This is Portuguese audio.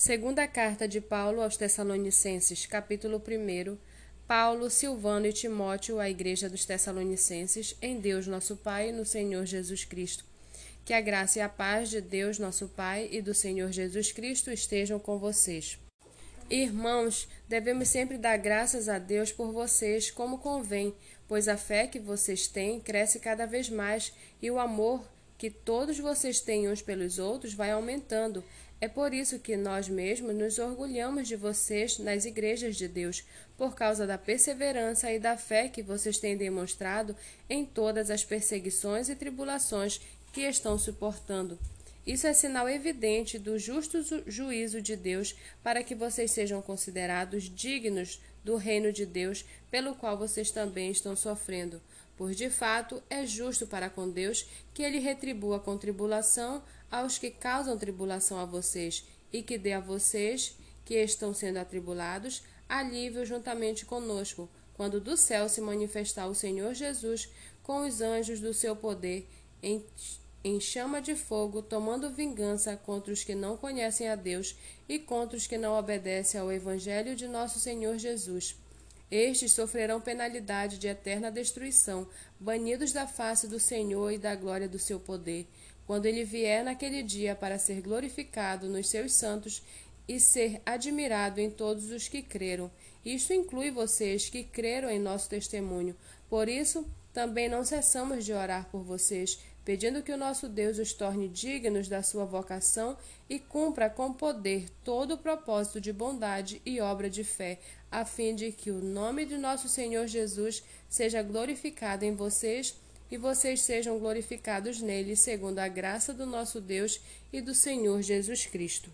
Segunda carta de Paulo aos Tessalonicenses, capítulo 1. Paulo, Silvano e Timóteo à Igreja dos Tessalonicenses, em Deus nosso Pai e no Senhor Jesus Cristo. Que a graça e a paz de Deus nosso Pai e do Senhor Jesus Cristo estejam com vocês. Irmãos, devemos sempre dar graças a Deus por vocês, como convém, pois a fé que vocês têm cresce cada vez mais e o amor que todos vocês têm uns pelos outros vai aumentando. É por isso que nós mesmos nos orgulhamos de vocês nas igrejas de Deus, por causa da perseverança e da fé que vocês têm demonstrado em todas as perseguições e tribulações que estão suportando. Isso é sinal evidente do justo juízo de Deus para que vocês sejam considerados dignos do reino de Deus, pelo qual vocês também estão sofrendo. Por de fato é justo para com Deus que ele retribua com tribulação aos que causam tribulação a vocês, e que dê a vocês, que estão sendo atribulados, alívio juntamente conosco, quando do céu se manifestar o Senhor Jesus com os anjos do seu poder, em, em chama de fogo, tomando vingança contra os que não conhecem a Deus e contra os que não obedecem ao Evangelho de nosso Senhor Jesus. Estes sofrerão penalidade de eterna destruição, banidos da face do Senhor e da glória do seu poder quando ele vier naquele dia para ser glorificado nos seus santos e ser admirado em todos os que creram. Isto inclui vocês que creram em nosso testemunho. Por isso, também não cessamos de orar por vocês, pedindo que o nosso Deus os torne dignos da sua vocação e cumpra com poder todo o propósito de bondade e obra de fé, a fim de que o nome de nosso Senhor Jesus seja glorificado em vocês e vocês sejam glorificados nele, segundo a graça do nosso Deus e do Senhor Jesus Cristo.